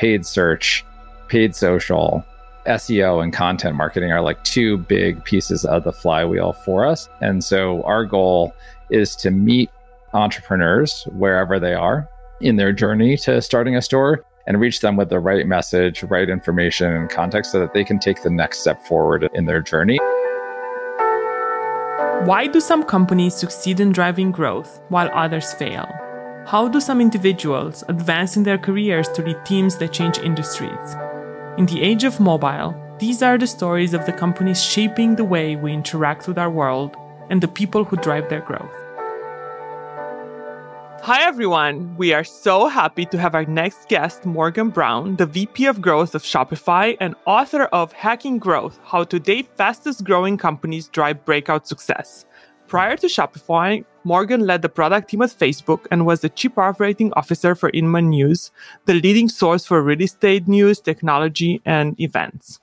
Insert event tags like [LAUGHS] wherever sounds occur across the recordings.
paid search, paid social, SEO and content marketing are like two big pieces of the flywheel for us. And so our goal is to meet entrepreneurs wherever they are in their journey to starting a store and reach them with the right message, right information, and context so that they can take the next step forward in their journey. Why do some companies succeed in driving growth while others fail? How do some individuals advance in their careers to lead teams that change industries? In the age of mobile, these are the stories of the companies shaping the way we interact with our world and the people who drive their growth. Hi, everyone. We are so happy to have our next guest, Morgan Brown, the VP of Growth of Shopify and author of Hacking Growth How Today Fastest Growing Companies Drive Breakout Success. Prior to Shopify, Morgan led the product team at Facebook and was the chief operating officer for Inman News, the leading source for real estate news, technology, and events.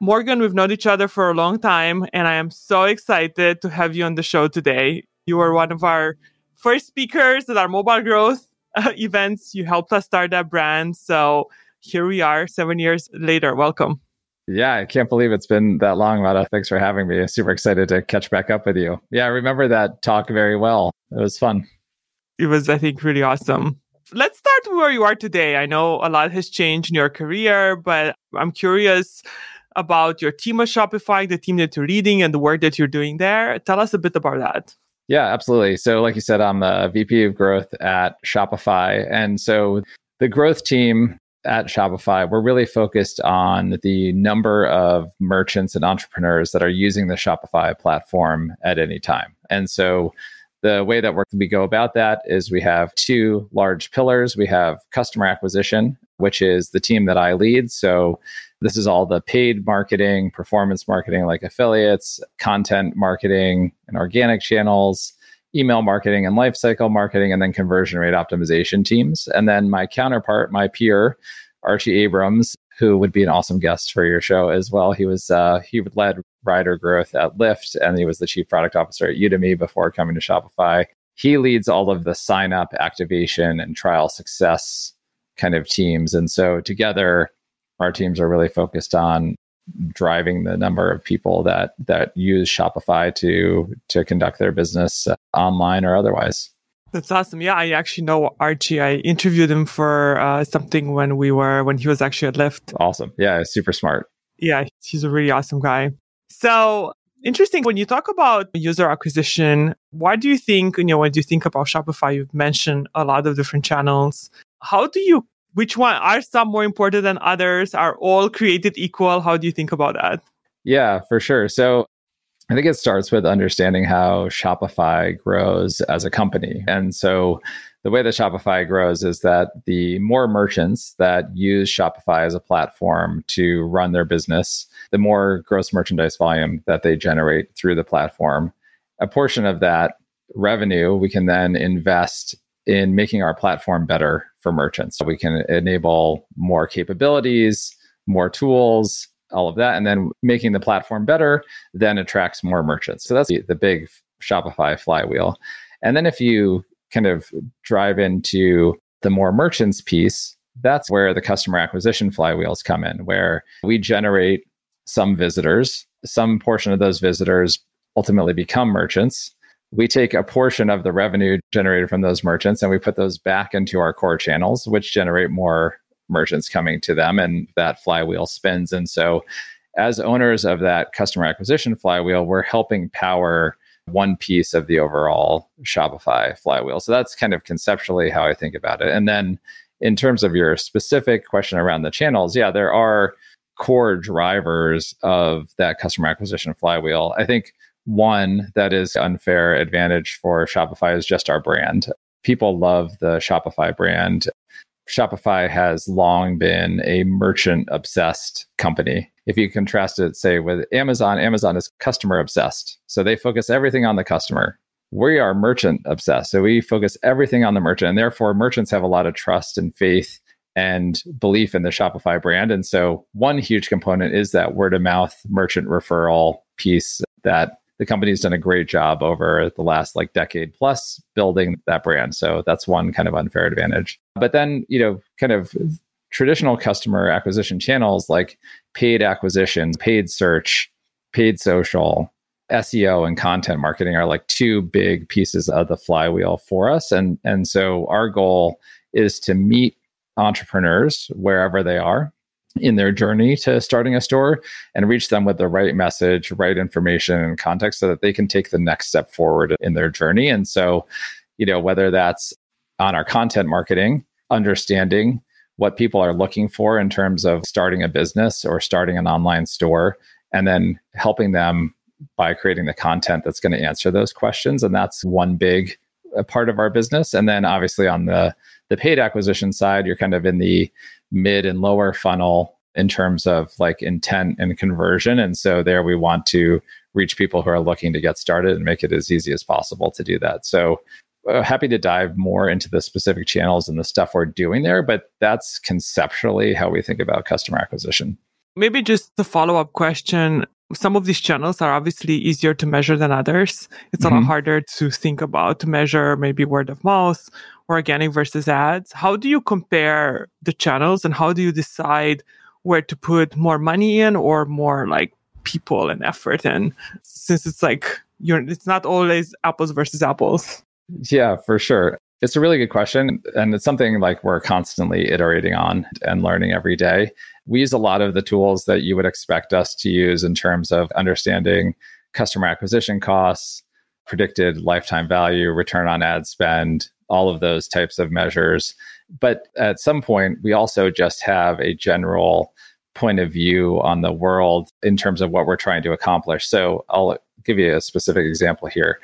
Morgan, we've known each other for a long time, and I am so excited to have you on the show today. You are one of our first speakers at our mobile growth uh, events. You helped us start that brand. So here we are seven years later. Welcome. Yeah, I can't believe it's been that long, Mada. Thanks for having me. Super excited to catch back up with you. Yeah, I remember that talk very well. It was fun. It was, I think, really awesome. Let's start where you are today. I know a lot has changed in your career, but I'm curious about your team at Shopify, the team that you're leading, and the work that you're doing there. Tell us a bit about that. Yeah, absolutely. So, like you said, I'm the VP of growth at Shopify. And so the growth team at Shopify, we're really focused on the number of merchants and entrepreneurs that are using the Shopify platform at any time. And so the way that we go about that is we have two large pillars. We have customer acquisition, which is the team that I lead. So this is all the paid marketing, performance marketing like affiliates, content marketing, and organic channels email marketing and lifecycle marketing, and then conversion rate optimization teams. And then my counterpart, my peer, Archie Abrams, who would be an awesome guest for your show as well. He was uh, he led rider growth at Lyft, and he was the chief product officer at Udemy before coming to Shopify. He leads all of the sign up, activation, and trial success kind of teams. And so together, our teams are really focused on driving the number of people that that use Shopify to to conduct their business uh, online or otherwise. That's awesome. Yeah, I actually know Archie. I interviewed him for uh, something when we were when he was actually at Lyft. Awesome. Yeah, super smart. Yeah, he's a really awesome guy. So interesting when you talk about user acquisition. Why do you think you know when you think about Shopify? You've mentioned a lot of different channels. How do you which one are some more important than others? Are all created equal? How do you think about that? Yeah, for sure. So I think it starts with understanding how Shopify grows as a company. And so the way that Shopify grows is that the more merchants that use Shopify as a platform to run their business, the more gross merchandise volume that they generate through the platform. A portion of that revenue we can then invest in making our platform better for merchants. So we can enable more capabilities, more tools, all of that. And then making the platform better then attracts more merchants. So that's the, the big Shopify flywheel. And then if you kind of drive into the more merchants piece, that's where the customer acquisition flywheels come in, where we generate some visitors, some portion of those visitors ultimately become merchants we take a portion of the revenue generated from those merchants and we put those back into our core channels, which generate more merchants coming to them, and that flywheel spins. And so, as owners of that customer acquisition flywheel, we're helping power one piece of the overall Shopify flywheel. So, that's kind of conceptually how I think about it. And then, in terms of your specific question around the channels, yeah, there are core drivers of that customer acquisition flywheel. I think one that is unfair advantage for Shopify is just our brand. People love the Shopify brand. Shopify has long been a merchant obsessed company. If you contrast it, say, with Amazon, Amazon is customer obsessed. So they focus everything on the customer. We are merchant obsessed. So we focus everything on the merchant. And therefore, merchants have a lot of trust and faith and belief in the Shopify brand. And so, one huge component is that word of mouth merchant referral piece that the company's done a great job over the last like decade plus building that brand. So that's one kind of unfair advantage. But then, you know, kind of traditional customer acquisition channels like paid acquisitions, paid search, paid social, SEO and content marketing are like two big pieces of the flywheel for us. And, and so our goal is to meet entrepreneurs wherever they are in their journey to starting a store and reach them with the right message, right information and context so that they can take the next step forward in their journey. And so, you know, whether that's on our content marketing, understanding what people are looking for in terms of starting a business or starting an online store, and then helping them by creating the content that's going to answer those questions. And that's one big uh, part of our business. And then obviously on the the paid acquisition side, you're kind of in the mid and lower funnel in terms of like intent and conversion. And so there we want to reach people who are looking to get started and make it as easy as possible to do that. So uh, happy to dive more into the specific channels and the stuff we're doing there, but that's conceptually how we think about customer acquisition. Maybe just the follow up question. Some of these channels are obviously easier to measure than others. It's mm-hmm. a lot mm-hmm. harder to think about, to measure maybe word of mouth, organic versus ads. How do you compare the channels and how do you decide where to put more money in or more like people and effort in? Since it's like, you're, it's not always apples versus apples. Yeah, for sure. It's a really good question. And it's something like we're constantly iterating on and learning every day. We use a lot of the tools that you would expect us to use in terms of understanding customer acquisition costs, predicted lifetime value, return on ad spend, all of those types of measures. But at some point, we also just have a general point of view on the world in terms of what we're trying to accomplish. So I'll give you a specific example here.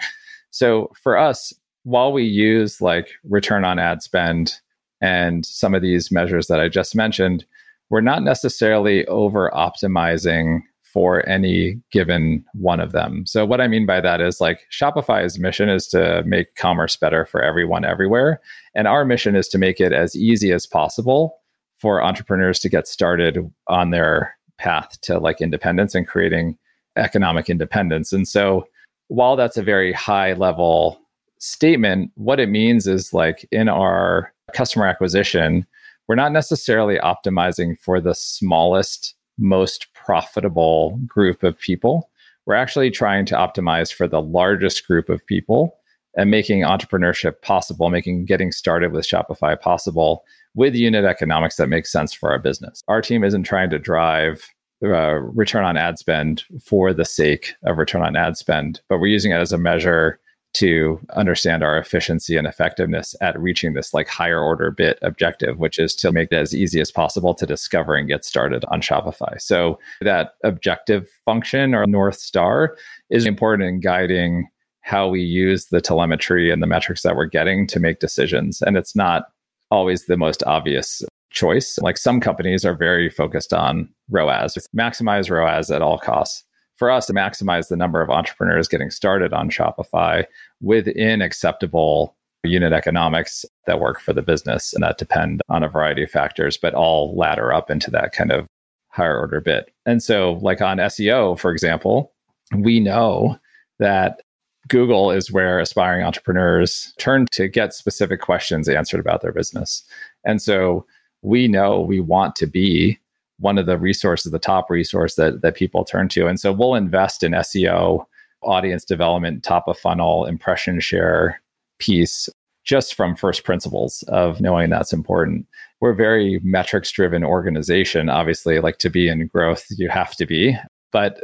So for us, while we use like return on ad spend and some of these measures that I just mentioned, we're not necessarily over optimizing for any given one of them. So, what I mean by that is like Shopify's mission is to make commerce better for everyone everywhere. And our mission is to make it as easy as possible for entrepreneurs to get started on their path to like independence and creating economic independence. And so, while that's a very high level statement, what it means is like in our customer acquisition, we're not necessarily optimizing for the smallest, most profitable group of people. We're actually trying to optimize for the largest group of people and making entrepreneurship possible, making getting started with Shopify possible with unit economics that makes sense for our business. Our team isn't trying to drive uh, return on ad spend for the sake of return on ad spend, but we're using it as a measure to understand our efficiency and effectiveness at reaching this like higher order bit objective, which is to make it as easy as possible to discover and get started on Shopify. So that objective function or North Star is important in guiding how we use the telemetry and the metrics that we're getting to make decisions. And it's not always the most obvious choice. Like some companies are very focused on ROAS, maximize ROAS at all costs for us to maximize the number of entrepreneurs getting started on Shopify within acceptable unit economics that work for the business and that depend on a variety of factors, but all ladder up into that kind of higher order bit. And so, like on SEO, for example, we know that Google is where aspiring entrepreneurs turn to get specific questions answered about their business. And so we know we want to be one of the resources, the top resource that that people turn to. And so we'll invest in SEO, audience development, top of funnel, impression share piece just from first principles of knowing that's important. We're a very metrics driven organization. Obviously, like to be in growth, you have to be, but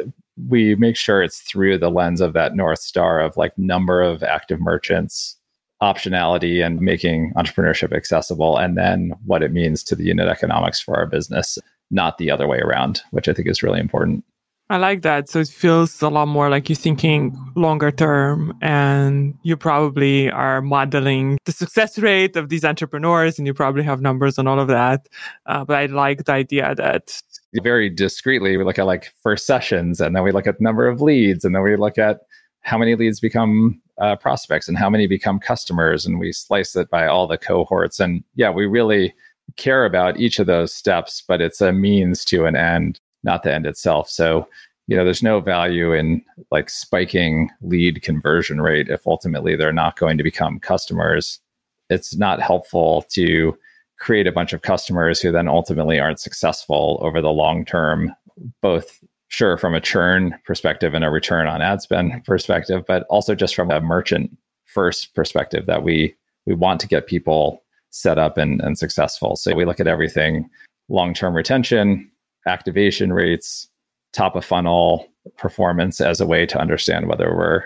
we make sure it's through the lens of that North Star of like number of active merchants, optionality, and making entrepreneurship accessible, and then what it means to the unit economics for our business not the other way around, which I think is really important. I like that. So it feels a lot more like you're thinking longer term and you probably are modeling the success rate of these entrepreneurs and you probably have numbers on all of that. Uh, but I like the idea that very discreetly we look at like first sessions and then we look at number of leads and then we look at how many leads become uh, prospects and how many become customers and we slice it by all the cohorts. And yeah, we really care about each of those steps, but it's a means to an end, not the end itself. So, you know, there's no value in like spiking lead conversion rate if ultimately they're not going to become customers. It's not helpful to create a bunch of customers who then ultimately aren't successful over the long term, both sure from a churn perspective and a return on ad spend perspective, but also just from a merchant first perspective that we we want to get people set up and, and successful. So we look at everything long-term retention, activation rates, top of funnel performance as a way to understand whether we're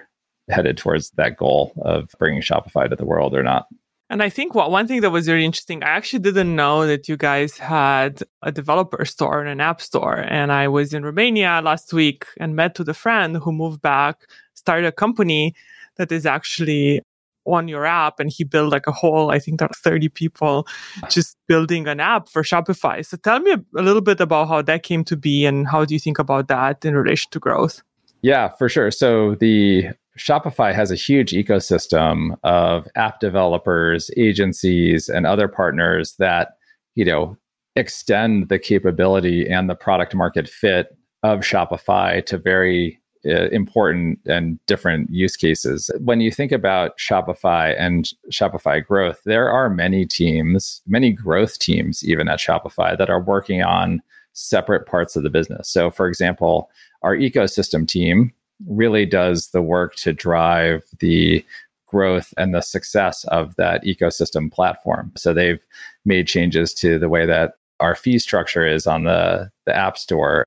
headed towards that goal of bringing Shopify to the world or not. And I think what one thing that was very interesting, I actually didn't know that you guys had a developer store and an app store. And I was in Romania last week and met with a friend who moved back, started a company that is actually on your app and he built like a whole i think there are 30 people just building an app for shopify. So tell me a, a little bit about how that came to be and how do you think about that in relation to growth? Yeah for sure. So the Shopify has a huge ecosystem of app developers, agencies, and other partners that, you know, extend the capability and the product market fit of Shopify to very uh, important and different use cases. When you think about Shopify and Shopify growth, there are many teams, many growth teams, even at Shopify, that are working on separate parts of the business. So, for example, our ecosystem team really does the work to drive the growth and the success of that ecosystem platform. So they've made changes to the way that our fee structure is on the, the App Store.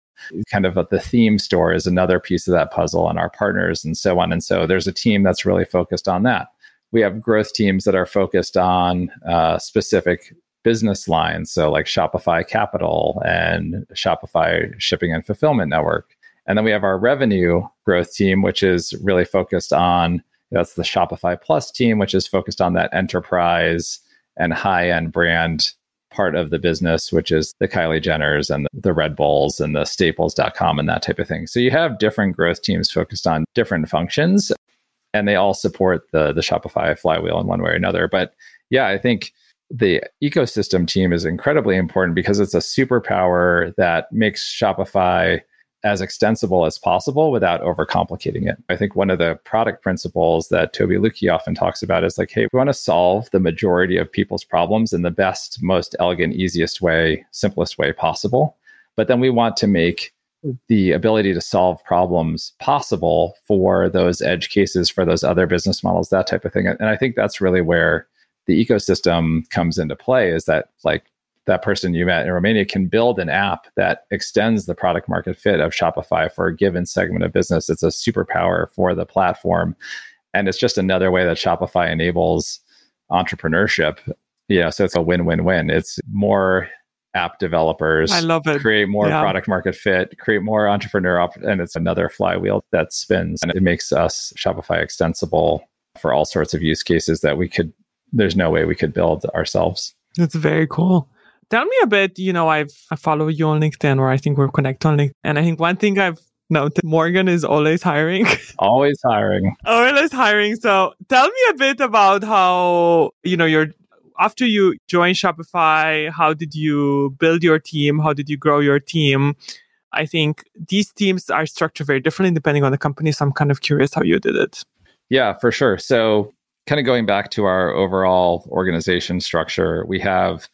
Kind of the theme store is another piece of that puzzle, and our partners, and so on. And so there's a team that's really focused on that. We have growth teams that are focused on uh, specific business lines, so like Shopify Capital and Shopify Shipping and Fulfillment Network. And then we have our revenue growth team, which is really focused on that's the Shopify Plus team, which is focused on that enterprise and high end brand part of the business, which is the Kylie Jenners and the Red Bulls and the staples.com and that type of thing. So you have different growth teams focused on different functions and they all support the the Shopify flywheel in one way or another. But yeah, I think the ecosystem team is incredibly important because it's a superpower that makes Shopify as extensible as possible without overcomplicating it. I think one of the product principles that Toby Lütke often talks about is like, hey, we want to solve the majority of people's problems in the best, most elegant, easiest way, simplest way possible. But then we want to make the ability to solve problems possible for those edge cases, for those other business models, that type of thing. And I think that's really where the ecosystem comes into play is that like that person you met in Romania can build an app that extends the product market fit of Shopify for a given segment of business. It's a superpower for the platform. And it's just another way that Shopify enables entrepreneurship. Yeah, so it's a win-win-win. It's more app developers. I love it. Create more yeah. product market fit, create more entrepreneur op- and it's another flywheel that spins and it makes us Shopify extensible for all sorts of use cases that we could there's no way we could build ourselves. That's very cool. Tell me a bit, you know, I've I follow you on LinkedIn or I think we're connected on LinkedIn. And I think one thing I've noted Morgan is always hiring. [LAUGHS] always hiring. always hiring. So tell me a bit about how, you know, you're after you joined Shopify, how did you build your team? How did you grow your team? I think these teams are structured very differently depending on the company. So I'm kind of curious how you did it. Yeah, for sure. So kind of going back to our overall organization structure, we have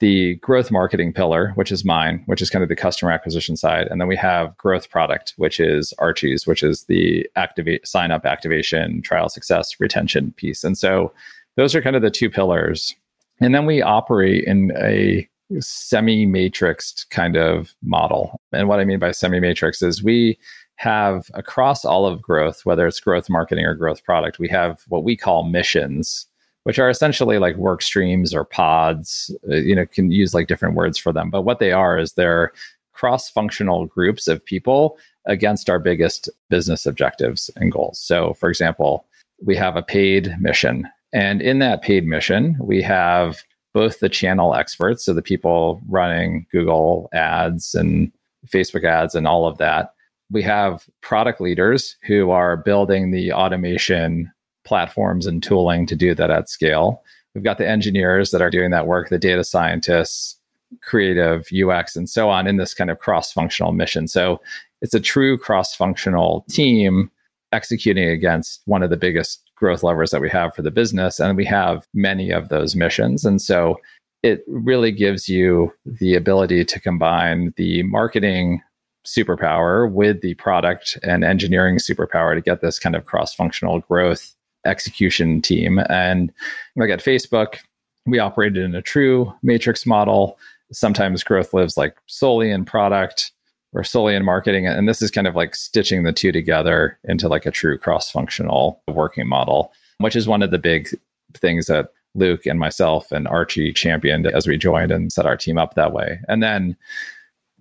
the growth marketing pillar, which is mine, which is kind of the customer acquisition side. And then we have growth product, which is Archie's, which is the activate sign up activation, trial success, retention piece. And so those are kind of the two pillars. And then we operate in a semi matrixed kind of model. And what I mean by semi matrix is we have across all of growth, whether it's growth marketing or growth product, we have what we call missions which are essentially like work streams or pods. Uh, you know, can use like different words for them, but what they are is they're cross-functional groups of people against our biggest business objectives and goals. So, for example, we have a paid mission, and in that paid mission, we have both the channel experts, so the people running Google ads and Facebook ads and all of that. We have product leaders who are building the automation platforms and tooling to do that at scale. We've got the engineers that are doing that work, the data scientists, creative, UX, and so on in this kind of cross functional mission. So it's a true cross functional team executing against one of the biggest growth levers that we have for the business. And we have many of those missions. And so it really gives you the ability to combine the marketing superpower with the product and engineering superpower to get this kind of cross functional growth execution team. And like at Facebook, we operated in a true matrix model. Sometimes growth lives like solely in product or solely in marketing. And this is kind of like stitching the two together into like a true cross functional working model, which is one of the big things that Luke and myself and Archie championed as we joined and set our team up that way. And then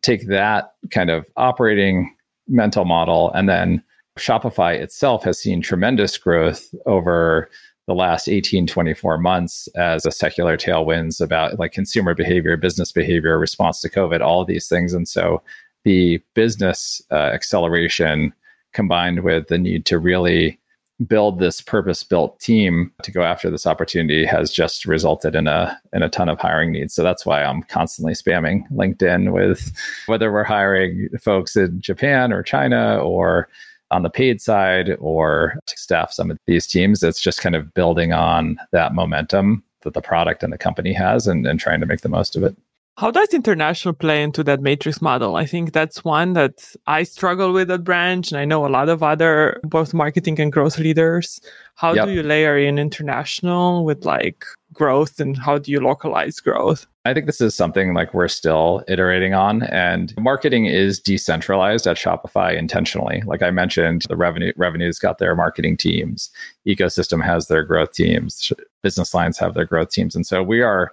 take that kind of operating mental model and then Shopify itself has seen tremendous growth over the last 18 24 months as a secular tailwinds about like consumer behavior business behavior response to covid all these things and so the business uh, acceleration combined with the need to really build this purpose-built team to go after this opportunity has just resulted in a in a ton of hiring needs. So that's why I'm constantly spamming LinkedIn with whether we're hiring folks in Japan or China or on the paid side or to staff some of these teams. It's just kind of building on that momentum that the product and the company has and, and trying to make the most of it. How does international play into that matrix model? I think that's one that I struggle with at Branch, and I know a lot of other both marketing and growth leaders. How yep. do you layer in international with like growth, and how do you localize growth? I think this is something like we're still iterating on, and marketing is decentralized at Shopify intentionally. Like I mentioned, the revenue revenues got their marketing teams, ecosystem has their growth teams, business lines have their growth teams, and so we are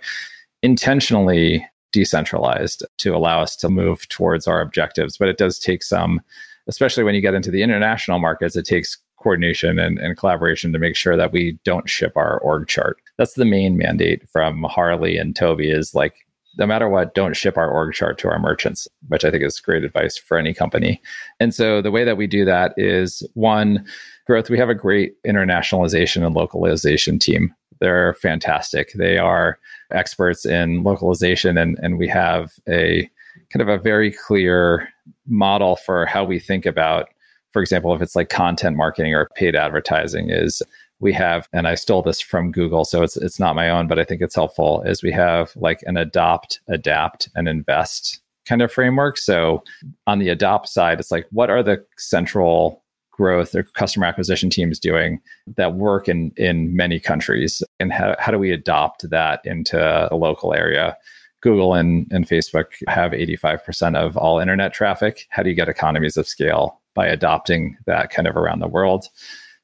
intentionally decentralized to allow us to move towards our objectives. But it does take some, especially when you get into the international markets, it takes coordination and, and collaboration to make sure that we don't ship our org chart. That's the main mandate from Harley and Toby is like, no matter what, don't ship our org chart to our merchants, which I think is great advice for any company. And so the way that we do that is one, growth. We have a great internationalization and localization team. They're fantastic. They are experts in localization, and, and we have a kind of a very clear model for how we think about, for example, if it's like content marketing or paid advertising, is we have, and I stole this from Google, so it's it's not my own, but I think it's helpful. Is we have like an adopt, adapt, and invest kind of framework. So on the adopt side, it's like what are the central growth or customer acquisition teams doing that work in in many countries? And how, how do we adopt that into a local area? Google and, and facebook have 85% of all internet traffic. How do you get economies of scale by adopting that kind of around the world?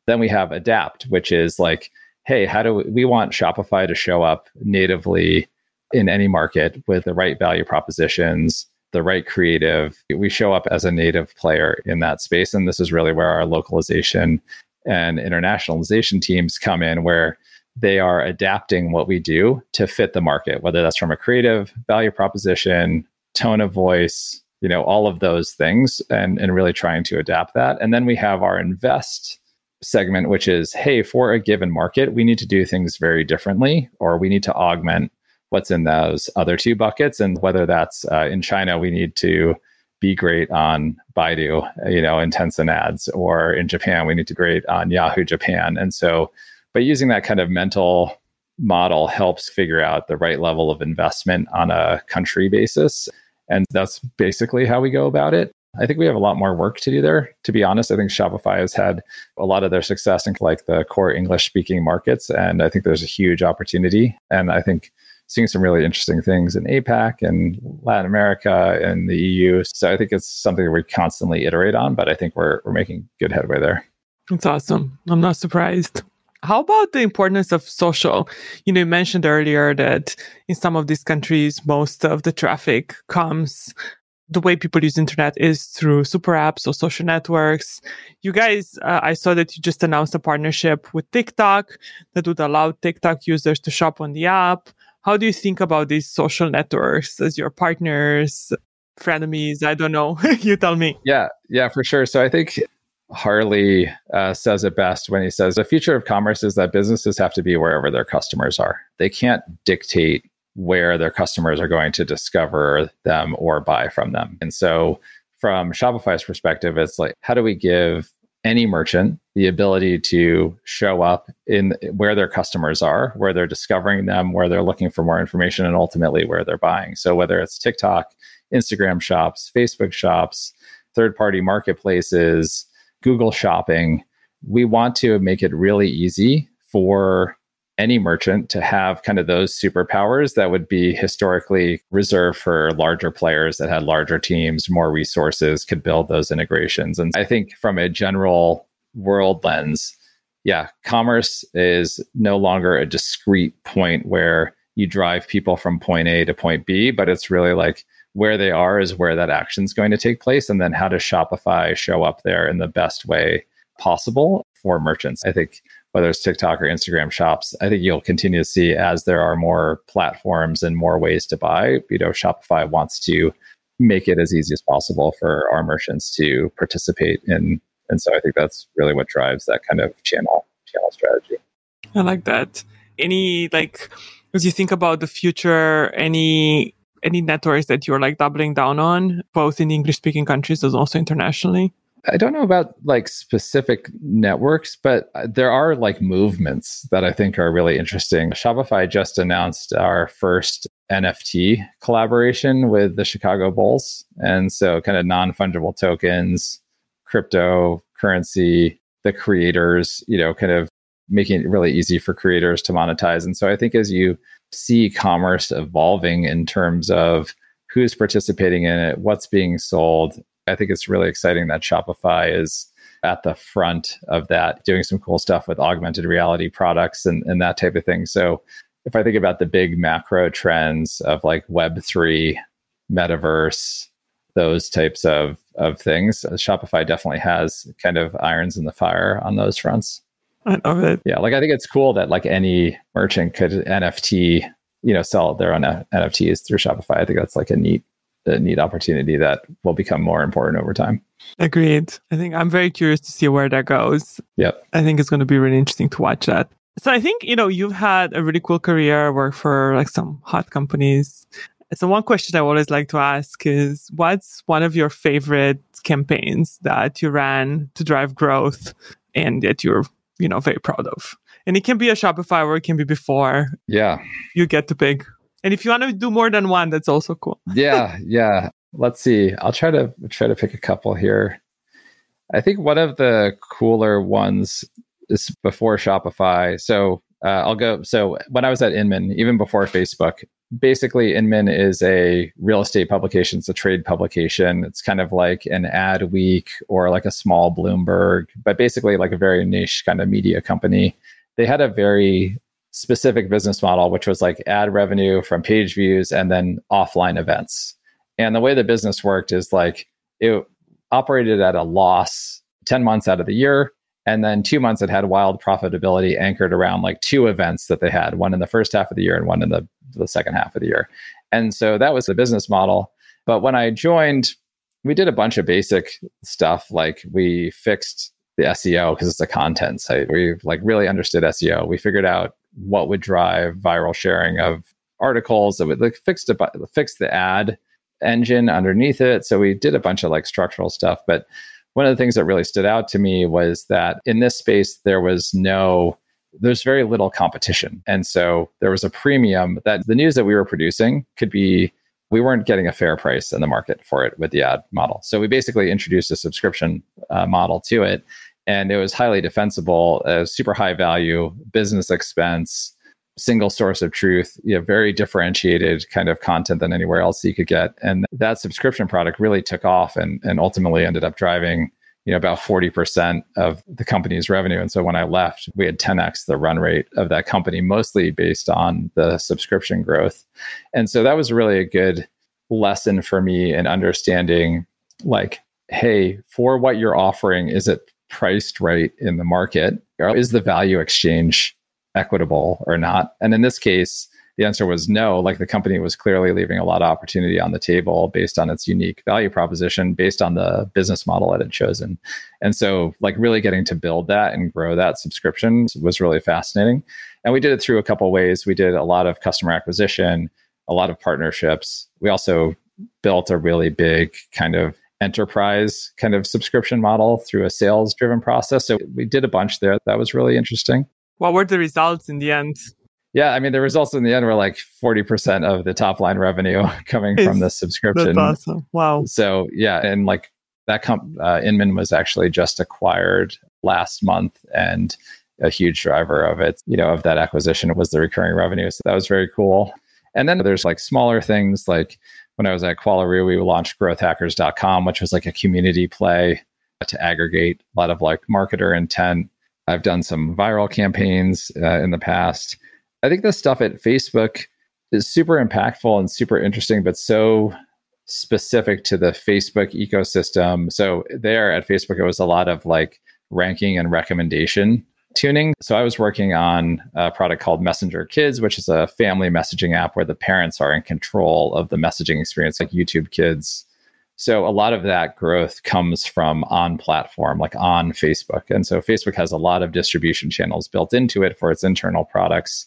Then we have adapt which is like hey how do we, we want shopify to show up natively in any market with the right value propositions the right creative, we show up as a native player in that space. And this is really where our localization and internationalization teams come in, where they are adapting what we do to fit the market, whether that's from a creative value proposition, tone of voice, you know, all of those things, and, and really trying to adapt that. And then we have our invest segment, which is hey, for a given market, we need to do things very differently, or we need to augment what's in those other two buckets and whether that's uh, in China we need to be great on Baidu, you know, in Tencent ads, or in Japan we need to great on Yahoo Japan. And so, but using that kind of mental model helps figure out the right level of investment on a country basis. And that's basically how we go about it. I think we have a lot more work to do there. To be honest, I think Shopify has had a lot of their success in like the core English speaking markets. And I think there's a huge opportunity. And I think seeing some really interesting things in APAC and Latin America and the EU. So I think it's something we constantly iterate on, but I think we're we're making good headway there. That's awesome. I'm not surprised. How about the importance of social? You know, you mentioned earlier that in some of these countries, most of the traffic comes the way people use internet is through super apps or social networks. You guys, uh, I saw that you just announced a partnership with TikTok that would allow TikTok users to shop on the app. How do you think about these social networks as your partners, frenemies? I don't know. [LAUGHS] you tell me. Yeah, yeah, for sure. So I think Harley uh, says it best when he says the future of commerce is that businesses have to be wherever their customers are. They can't dictate where their customers are going to discover them or buy from them. And so, from Shopify's perspective, it's like, how do we give any merchant the ability to show up in where their customers are, where they're discovering them, where they're looking for more information, and ultimately where they're buying. So whether it's TikTok, Instagram shops, Facebook shops, third party marketplaces, Google shopping, we want to make it really easy for any merchant to have kind of those superpowers that would be historically reserved for larger players that had larger teams, more resources, could build those integrations. And I think from a general world lens, yeah, commerce is no longer a discrete point where you drive people from point A to point B, but it's really like where they are is where that action is going to take place. And then how does Shopify show up there in the best way possible for merchants? I think whether it's TikTok or Instagram shops, I think you'll continue to see as there are more platforms and more ways to buy, you know, Shopify wants to make it as easy as possible for our merchants to participate in. And so I think that's really what drives that kind of channel channel strategy. I like that. Any like as you think about the future, any any networks that you're like doubling down on, both in English speaking countries as also internationally? I don't know about like specific networks, but uh, there are like movements that I think are really interesting. Shopify just announced our first NFT collaboration with the Chicago Bulls. And so, kind of non fungible tokens, cryptocurrency, the creators, you know, kind of making it really easy for creators to monetize. And so, I think as you see commerce evolving in terms of who's participating in it, what's being sold, I think it's really exciting that Shopify is at the front of that, doing some cool stuff with augmented reality products and, and that type of thing. So if I think about the big macro trends of like Web3, metaverse, those types of, of things, uh, Shopify definitely has kind of irons in the fire on those fronts. I love it. Yeah, like I think it's cool that like any merchant could NFT, you know, sell their own NFTs through Shopify. I think that's like a neat a neat opportunity that will become more important over time. Agreed. I think I'm very curious to see where that goes. Yep. I think it's going to be really interesting to watch that. So I think, you know, you've had a really cool career, work for like some hot companies. So one question I always like to ask is what's one of your favorite campaigns that you ran to drive growth and that you're, you know, very proud of? And it can be a Shopify or it can be before. Yeah. You get to pick. And if you want to do more than one, that's also cool. [LAUGHS] yeah, yeah. Let's see. I'll try to try to pick a couple here. I think one of the cooler ones is before Shopify. So uh, I'll go. So when I was at Inman, even before Facebook, basically Inman is a real estate publication. It's a trade publication. It's kind of like an Adweek or like a small Bloomberg, but basically like a very niche kind of media company. They had a very specific business model, which was like ad revenue from page views and then offline events. And the way the business worked is like it operated at a loss 10 months out of the year. And then two months it had wild profitability anchored around like two events that they had, one in the first half of the year and one in the, the second half of the year. And so that was the business model. But when I joined, we did a bunch of basic stuff like we fixed the SEO because it's a content site. We like really understood SEO. We figured out what would drive viral sharing of articles that would like fix the fix the ad engine underneath it. So we did a bunch of like structural stuff. But one of the things that really stood out to me was that in this space there was no there's very little competition. And so there was a premium that the news that we were producing could be we weren't getting a fair price in the market for it with the ad model. So we basically introduced a subscription uh, model to it and it was highly defensible, super high value, business expense, single source of truth, you know, very differentiated kind of content than anywhere else you could get. And that subscription product really took off and, and ultimately ended up driving, you know, about 40% of the company's revenue. And so when I left, we had 10x the run rate of that company, mostly based on the subscription growth. And so that was really a good lesson for me in understanding like, hey, for what you're offering, is it priced right in the market? Is the value exchange equitable or not? And in this case, the answer was no. Like the company was clearly leaving a lot of opportunity on the table based on its unique value proposition, based on the business model it had chosen. And so, like, really getting to build that and grow that subscription was really fascinating. And we did it through a couple ways. We did a lot of customer acquisition, a lot of partnerships. We also built a really big kind of enterprise kind of subscription model through a sales driven process. So we did a bunch there. That was really interesting. What were the results in the end? Yeah, I mean, the results in the end were like 40% of the top line revenue [LAUGHS] coming from the subscription. That's awesome. Wow. So, yeah, and like that comp, uh, Inman was actually just acquired last month and a huge driver of it, you know, of that acquisition was the recurring revenue. So that was very cool. And then there's like smaller things like when I was at Qualaroo, we launched growthhackers.com, which was like a community play to aggregate a lot of like marketer intent. I've done some viral campaigns uh, in the past. I think the stuff at Facebook is super impactful and super interesting, but so specific to the Facebook ecosystem. So there at Facebook, it was a lot of like ranking and recommendation tuning. So I was working on a product called Messenger Kids, which is a family messaging app where the parents are in control of the messaging experience, like YouTube Kids. So a lot of that growth comes from on platform, like on Facebook. And so Facebook has a lot of distribution channels built into it for its internal products.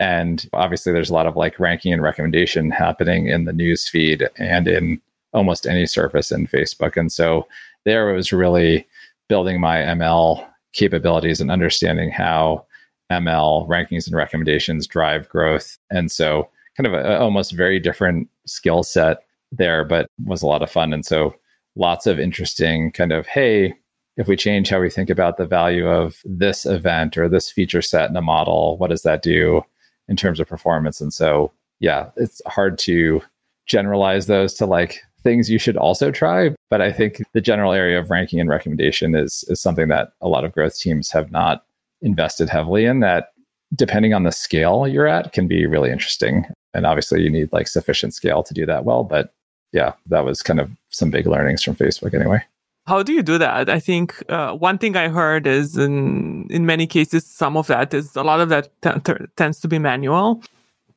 And obviously, there's a lot of like ranking and recommendation happening in the news feed and in almost any surface in Facebook. And so there was really building my ML capabilities and understanding how ML rankings and recommendations drive growth. And so, kind of a, almost very different skill set there, but was a lot of fun. And so, lots of interesting kind of, hey, if we change how we think about the value of this event or this feature set in a model, what does that do? in terms of performance. And so, yeah, it's hard to generalize those to like things you should also try. But I think the general area of ranking and recommendation is is something that a lot of growth teams have not invested heavily in that depending on the scale you're at can be really interesting. And obviously you need like sufficient scale to do that well. But yeah, that was kind of some big learnings from Facebook anyway. How do you do that? I think uh, one thing I heard is in in many cases, some of that is a lot of that t- t- tends to be manual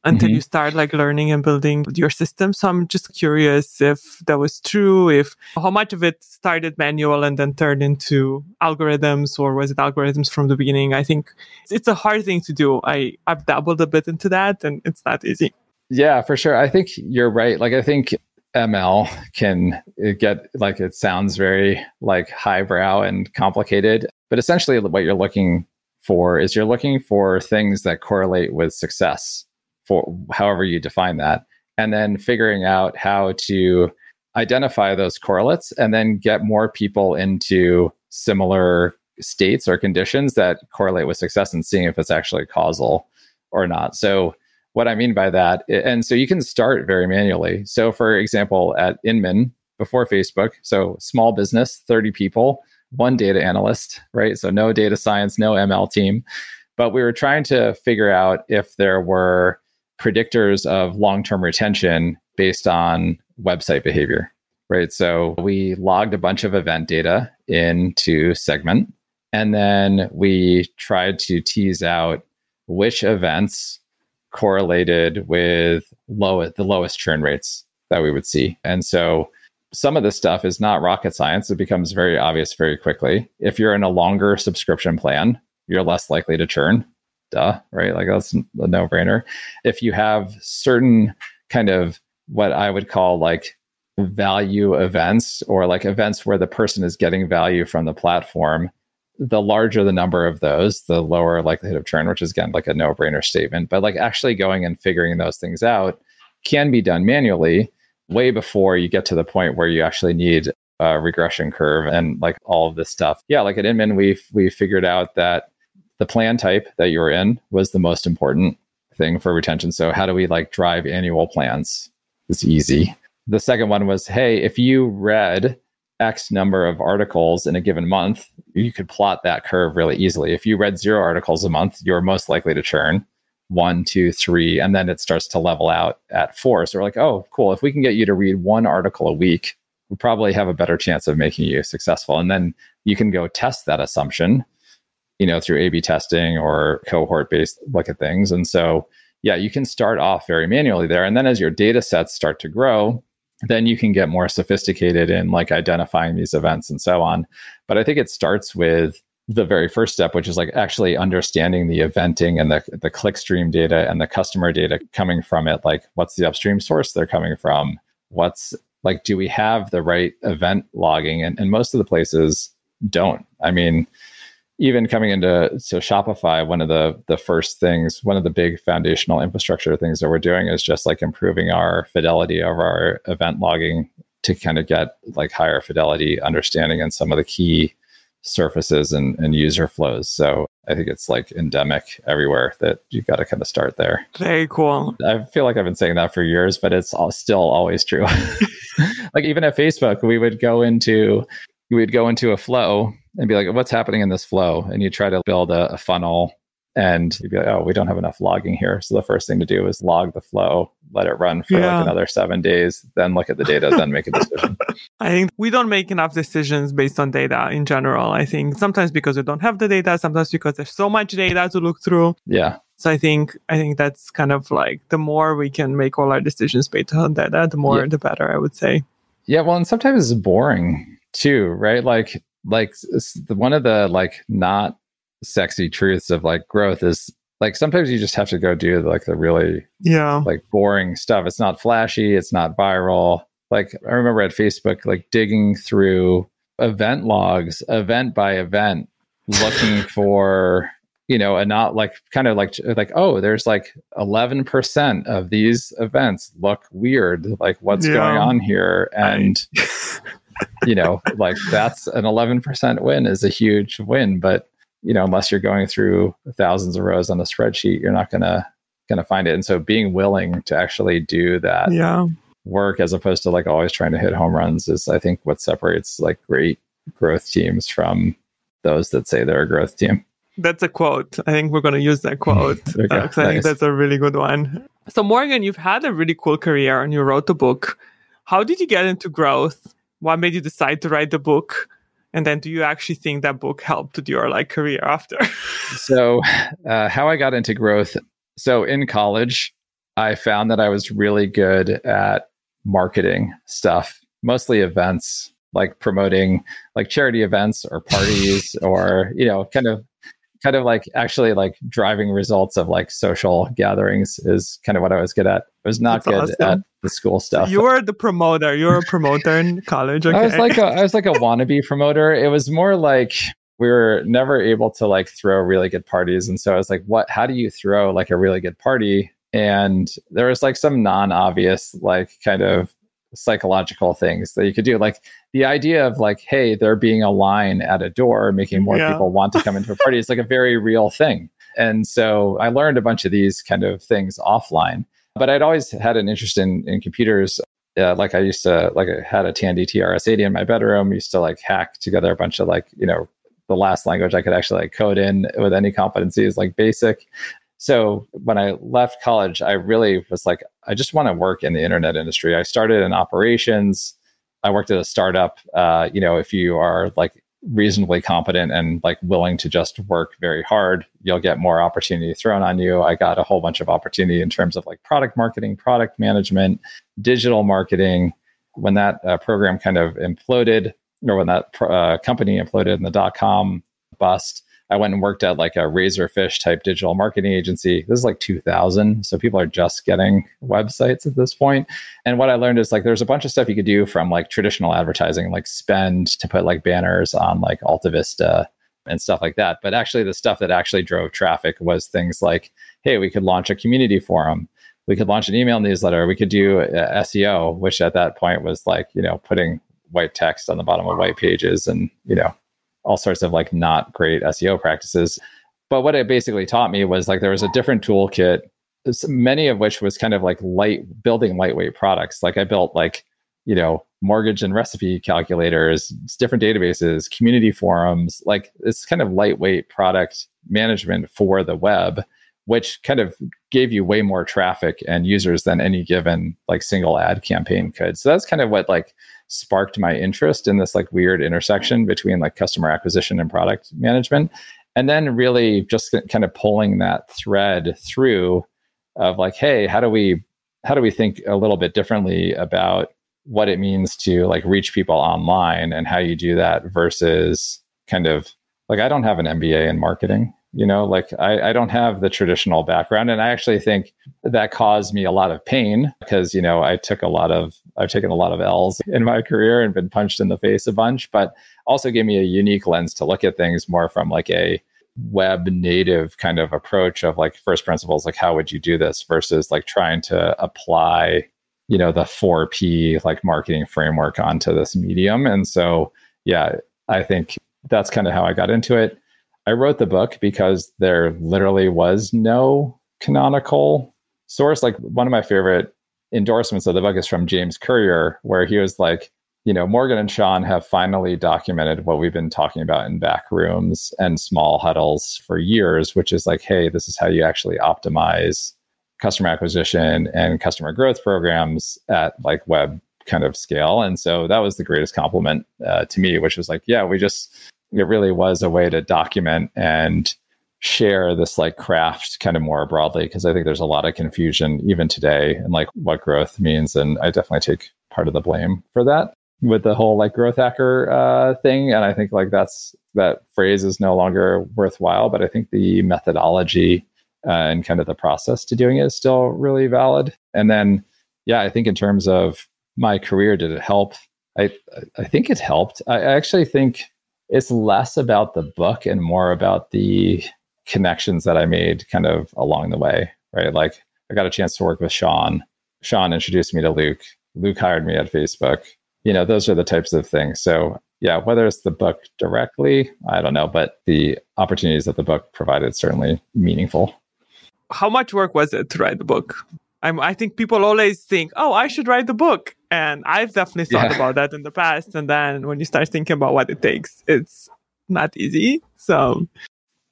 until mm-hmm. you start like learning and building your system. So I'm just curious if that was true, if how much of it started manual and then turned into algorithms or was it algorithms from the beginning? I think it's a hard thing to do. I, I've dabbled a bit into that and it's not easy. Yeah, for sure. I think you're right. Like I think ML can get like it sounds very like highbrow and complicated, but essentially what you're looking for is you're looking for things that correlate with success for however you define that and then figuring out how to identify those correlates and then get more people into similar states or conditions that correlate with success and seeing if it's actually causal or not. So what I mean by that. And so you can start very manually. So, for example, at Inman before Facebook, so small business, 30 people, one data analyst, right? So, no data science, no ML team. But we were trying to figure out if there were predictors of long term retention based on website behavior, right? So, we logged a bunch of event data into Segment. And then we tried to tease out which events correlated with low the lowest churn rates that we would see. And so some of this stuff is not rocket science. It becomes very obvious very quickly. If you're in a longer subscription plan, you're less likely to churn. Duh, right? Like that's a no brainer. If you have certain kind of what I would call like value events or like events where the person is getting value from the platform, the larger the number of those, the lower likelihood of churn, which is again like a no brainer statement. But like actually going and figuring those things out can be done manually way before you get to the point where you actually need a regression curve and like all of this stuff. Yeah, like at Inman, we we figured out that the plan type that you were in was the most important thing for retention. So how do we like drive annual plans? It's easy. The second one was, hey, if you read X number of articles in a given month, you could plot that curve really easily. If you read zero articles a month, you're most likely to churn one, two, three, and then it starts to level out at four. So we're like, oh, cool. If we can get you to read one article a week, we probably have a better chance of making you successful. And then you can go test that assumption, you know, through A B testing or cohort based look at things. And so, yeah, you can start off very manually there. And then as your data sets start to grow, then you can get more sophisticated in like identifying these events and so on. But I think it starts with the very first step, which is like actually understanding the eventing and the, the clickstream data and the customer data coming from it. Like, what's the upstream source they're coming from? What's like do we have the right event logging and, and most of the places don't i mean even coming into to Shopify, one of the the first things, one of the big foundational infrastructure things that we're doing is just like improving our fidelity of our event logging to kind of get like higher fidelity understanding in some of the key surfaces and, and user flows. So I think it's like endemic everywhere that you've got to kind of start there. Very cool. I feel like I've been saying that for years, but it's all, still always true. [LAUGHS] like even at Facebook, we would go into we'd go into a flow and be like, what's happening in this flow? And you try to build a, a funnel and you'd be like, oh, we don't have enough logging here. So the first thing to do is log the flow, let it run for yeah. like another seven days, then look at the data, then make a decision. [LAUGHS] I think we don't make enough decisions based on data in general. I think sometimes because we don't have the data, sometimes because there's so much data to look through. Yeah. So I think I think that's kind of like the more we can make all our decisions based on data, the more yeah. the better, I would say. Yeah, well, and sometimes it's boring too, right? Like like one of the like not sexy truths of like growth is like sometimes you just have to go do like the really yeah. like boring stuff. It's not flashy. It's not viral. Like i remember at facebook like digging through event logs event by event looking [LAUGHS] for you know and not like kind of like like oh there's like 11% of these events look weird. Like what's yeah. going on here? And [LAUGHS] you know, like that's an 11% win is a huge win. But, you know, unless you're going through thousands of rows on a spreadsheet, you're not going to, going to find it. And so being willing to actually do that yeah. work as opposed to like always trying to hit home runs is, I think, what separates like great growth teams from those that say they're a growth team. That's a quote. I think we're going to use that [LAUGHS] quote uh, I nice. think that's a really good one. So, Morgan, you've had a really cool career and you wrote a book. How did you get into growth? What made you decide to write the book? And then do you actually think that book helped your like career after? [LAUGHS] So uh, how i got into growth so in college i found that i was really good at marketing stuff mostly events like promoting like charity events or parties [LAUGHS] or you know kind of kind of like actually like driving results of like social gatherings is kind of what I was good at. I was not That's good awesome. at the school stuff. So you were the promoter. You were a promoter in college. Okay. I was like a, I was like a wannabe promoter. It was more like we were never able to like throw really good parties, and so I was like, what? How do you throw like a really good party? And there was like some non-obvious like kind of psychological things that you could do. Like the idea of like, hey, there being a line at a door, making more yeah. people want to come into a party is like a very real thing. And so I learned a bunch of these kind of things offline. But I'd always had an interest in, in computers. Uh, like I used to, like I had a Tandy TRS-80 in my bedroom. Used to like hack together a bunch of like, you know, the last language I could actually like code in with any competency is like basic. So when I left college, I really was like, I just want to work in the internet industry. I started in operations. I worked at a startup. Uh, you know, if you are like reasonably competent and like willing to just work very hard, you'll get more opportunity thrown on you. I got a whole bunch of opportunity in terms of like product marketing, product management, digital marketing. When that uh, program kind of imploded, or when that uh, company imploded in the dot com bust, I went and worked at like a Razorfish type digital marketing agency. This is like 2000. So people are just getting websites at this point. And what I learned is like there's a bunch of stuff you could do from like traditional advertising, like spend to put like banners on like AltaVista and stuff like that. But actually, the stuff that actually drove traffic was things like, hey, we could launch a community forum. We could launch an email newsletter. We could do uh, SEO, which at that point was like, you know, putting white text on the bottom of white pages and, you know, all sorts of like not great SEO practices. But what it basically taught me was like there was a different toolkit, many of which was kind of like light building lightweight products. Like I built like, you know, mortgage and recipe calculators, different databases, community forums, like it's kind of lightweight product management for the web, which kind of gave you way more traffic and users than any given like single ad campaign could. So that's kind of what like sparked my interest in this like weird intersection between like customer acquisition and product management. And then really just kind of pulling that thread through of like hey how do we how do we think a little bit differently about what it means to like reach people online and how you do that versus kind of like i don't have an mba in marketing you know? Like I, I don't have the traditional background. And i actually think that caused me a lot of pain because you know i took a lot of I've taken a lot of L's in my career and been punched in the face a bunch, but also gave me a unique lens to look at things more from like a web native kind of approach of like first principles, like how would you do this versus like trying to apply, you know, the 4P like marketing framework onto this medium. And so, yeah, I think that's kind of how I got into it. I wrote the book because there literally was no canonical source. Like one of my favorite endorsements of the book is from James Currier, where he was like, you know, Morgan and Sean have finally documented what we've been talking about in back rooms and small huddles for years, which is like, hey, this is how you actually optimize customer acquisition and customer growth programs at like web kind of scale. And so that was the greatest compliment uh, to me, which was like, yeah, we just, it really was a way to document and share this like craft kind of more broadly because I think there's a lot of confusion even today and like what growth means. And I definitely take part of the blame for that with the whole like growth hacker uh, thing. And I think like that's that phrase is no longer worthwhile, but I think the methodology uh, and kind of the process to doing it is still really valid. And then, yeah, I think in terms of my career, did it help? I I think it helped. I actually think it's less about the book and more about the connections that I made kind of along the way, right? Like I got a chance to work with Sean. Sean introduced me to Luke. Luke hired me at Facebook. You know, those are the types of things. So, yeah, whether it's the book directly, I don't know, but the opportunities that the book provided certainly meaningful. How much work was it to write the book? I'm, I think people always think, oh, I should write the book. And I've definitely thought yeah. about that in the past. And then when you start thinking about what it takes, it's not easy. So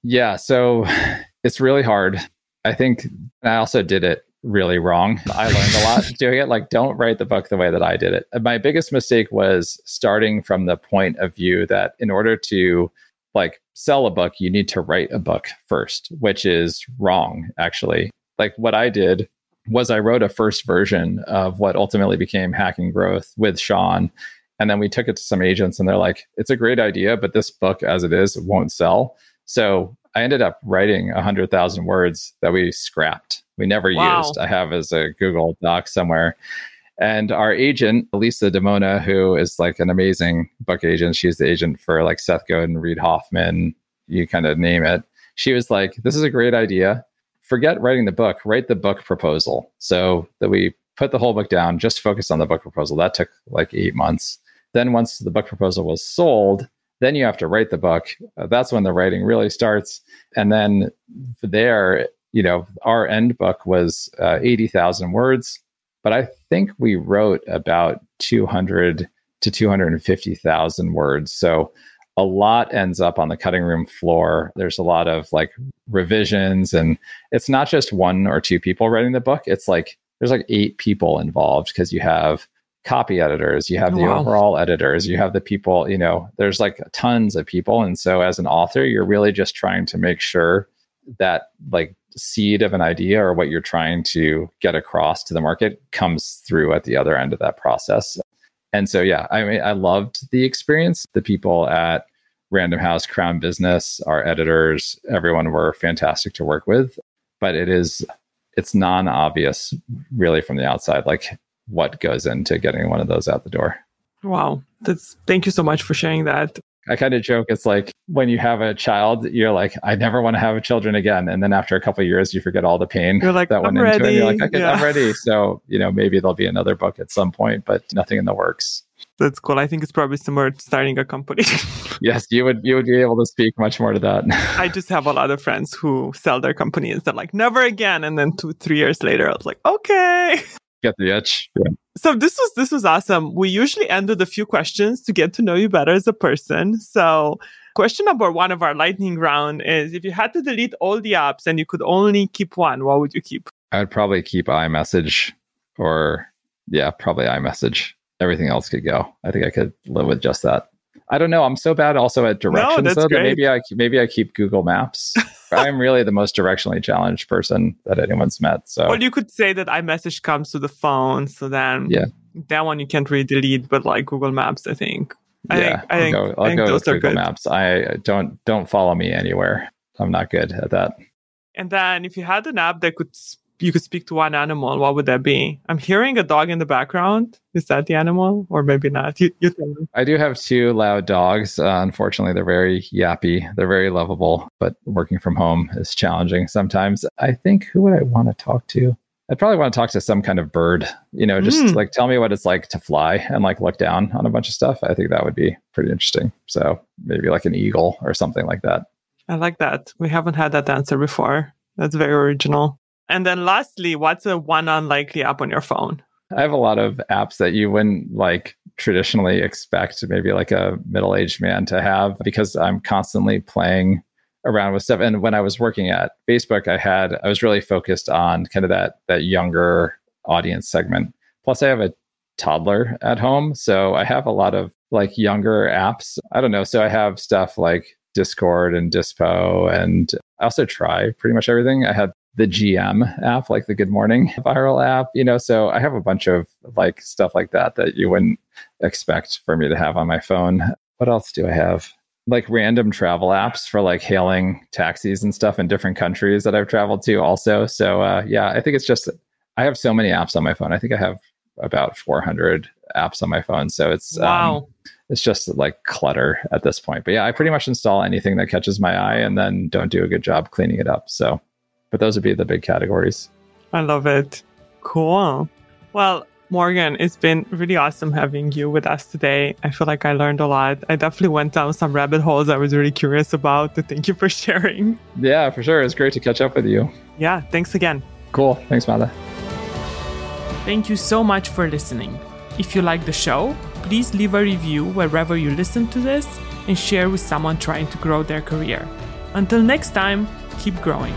yeah, so [SIGHS] it's really hard. I think I also did it really wrong. I learned a lot doing it. Like, don't write the book the way that I did it. My biggest mistake was starting from the point of view that in order to like sell a book, you need to write a book first, which is wrong, actually. Like, what I did was I wrote a first version of what ultimately became Hacking Growth with Sean. And then we took it to some agents and they're like, it's a great idea, but this book as it is won't sell. So I ended up writing 100,000 words that we scrapped. We never wow. used. I have as a Google Doc somewhere. And our agent, Lisa DiMona, who is like an amazing book agent, she's the agent for like Seth Godin, Reid Hoffman, you kind of name it. She was like, This is a great idea. Forget writing the book, write the book proposal. So that we put the whole book down, just focus on the book proposal. That took like eight months. Then once the book proposal was sold, then you have to write the book. Uh, that's when the writing really starts. And then there, you know, our end book was uh, 80,000 words, but I think we wrote about 200 to 250,000 words. So a lot ends up on the cutting room floor. There's a lot of like revisions, and it's not just one or two people writing the book. It's like there's like eight people involved because you have copy editors, you have oh, the wow. overall editors, you have the people, you know, there's like tons of people. And so as an author, you're really just trying to make sure that like seed of an idea or what you're trying to get across to the market comes through at the other end of that process. And so yeah, I mean I loved the experience. The people at Random House, Crown Business, our editors, everyone were fantastic to work with. But it is it's non-obvious really from the outside. Like what goes into getting one of those out the door. Wow. That's thank you so much for sharing that. I kind of joke it's like when you have a child, you're like, I never want to have children again. And then after a couple years, you forget all the pain you're like, that went I'm into ready. it. You're like, okay, yeah. I'm ready. So, you know, maybe there'll be another book at some point, but nothing in the works. That's cool. I think it's probably similar to starting a company. [LAUGHS] yes, you would you would be able to speak much more to that. I just have a lot of friends who sell their companies. They're like, never again. And then two, three years later, I was like, okay get the itch. Yeah. So this was this was awesome. We usually end with a few questions to get to know you better as a person. So question number one of our lightning round is if you had to delete all the apps and you could only keep one, what would you keep? I'd probably keep iMessage or yeah, probably iMessage. Everything else could go. I think I could live with just that. I don't know. I'm so bad also at directions no, though great. that maybe I maybe I keep Google Maps. [LAUGHS] I'm really the most directionally challenged person that anyone's met. So Well you could say that iMessage comes to the phone, so then yeah. that one you can't really delete, but like Google Maps, I think. I yeah, think, I think, I'll go, I'll think go those with are Google good. Maps. I don't don't follow me anywhere. I'm not good at that. And then if you had an app that could you could speak to one animal, what would that be? I'm hearing a dog in the background. Is that the animal, or maybe not? You, you tell me. I do have two loud dogs. Uh, unfortunately, they're very yappy. They're very lovable, but working from home is challenging sometimes. I think who would I want to talk to? I'd probably want to talk to some kind of bird, you know, just mm. like tell me what it's like to fly and like look down on a bunch of stuff. I think that would be pretty interesting. So maybe like an eagle or something like that. I like that. We haven't had that answer before. That's very original. And then lastly, what's a one unlikely app on your phone? I have a lot of apps that you wouldn't like traditionally expect maybe like a middle-aged man to have because I'm constantly playing around with stuff. And when I was working at Facebook, I had I was really focused on kind of that that younger audience segment. Plus I have a toddler at home, so I have a lot of like younger apps. I don't know, so I have stuff like Discord and Dispo and I also try pretty much everything. I had the GM app, like the Good Morning [LAUGHS] viral app, you know. So I have a bunch of like stuff like that that you wouldn't expect for me to have on my phone. What else do I have? Like random travel apps for like hailing taxis and stuff in different countries that I've traveled to also. So uh, yeah, I think it's just I have so many apps on my phone. I think I have about 400 apps on my phone. So it's um, wow. Um, it's just like clutter at this point. But yeah, I pretty much install anything that catches my eye and then don't do a good job cleaning it up. So but those would be the big categories. I love it. Cool. Well, Morgan, it's been really awesome having you with us today. I feel like I learned a lot. I definitely went down some rabbit holes I was really curious about. Thank you for [LAUGHS] sharing. Yeah, for sure. It's great to catch up with you. Yeah, thanks again. Cool. Thanks, Mada. Thank you so much for listening. If you like the show, please leave a review wherever you listen to this and share with someone trying to grow their career. Until next time, keep growing.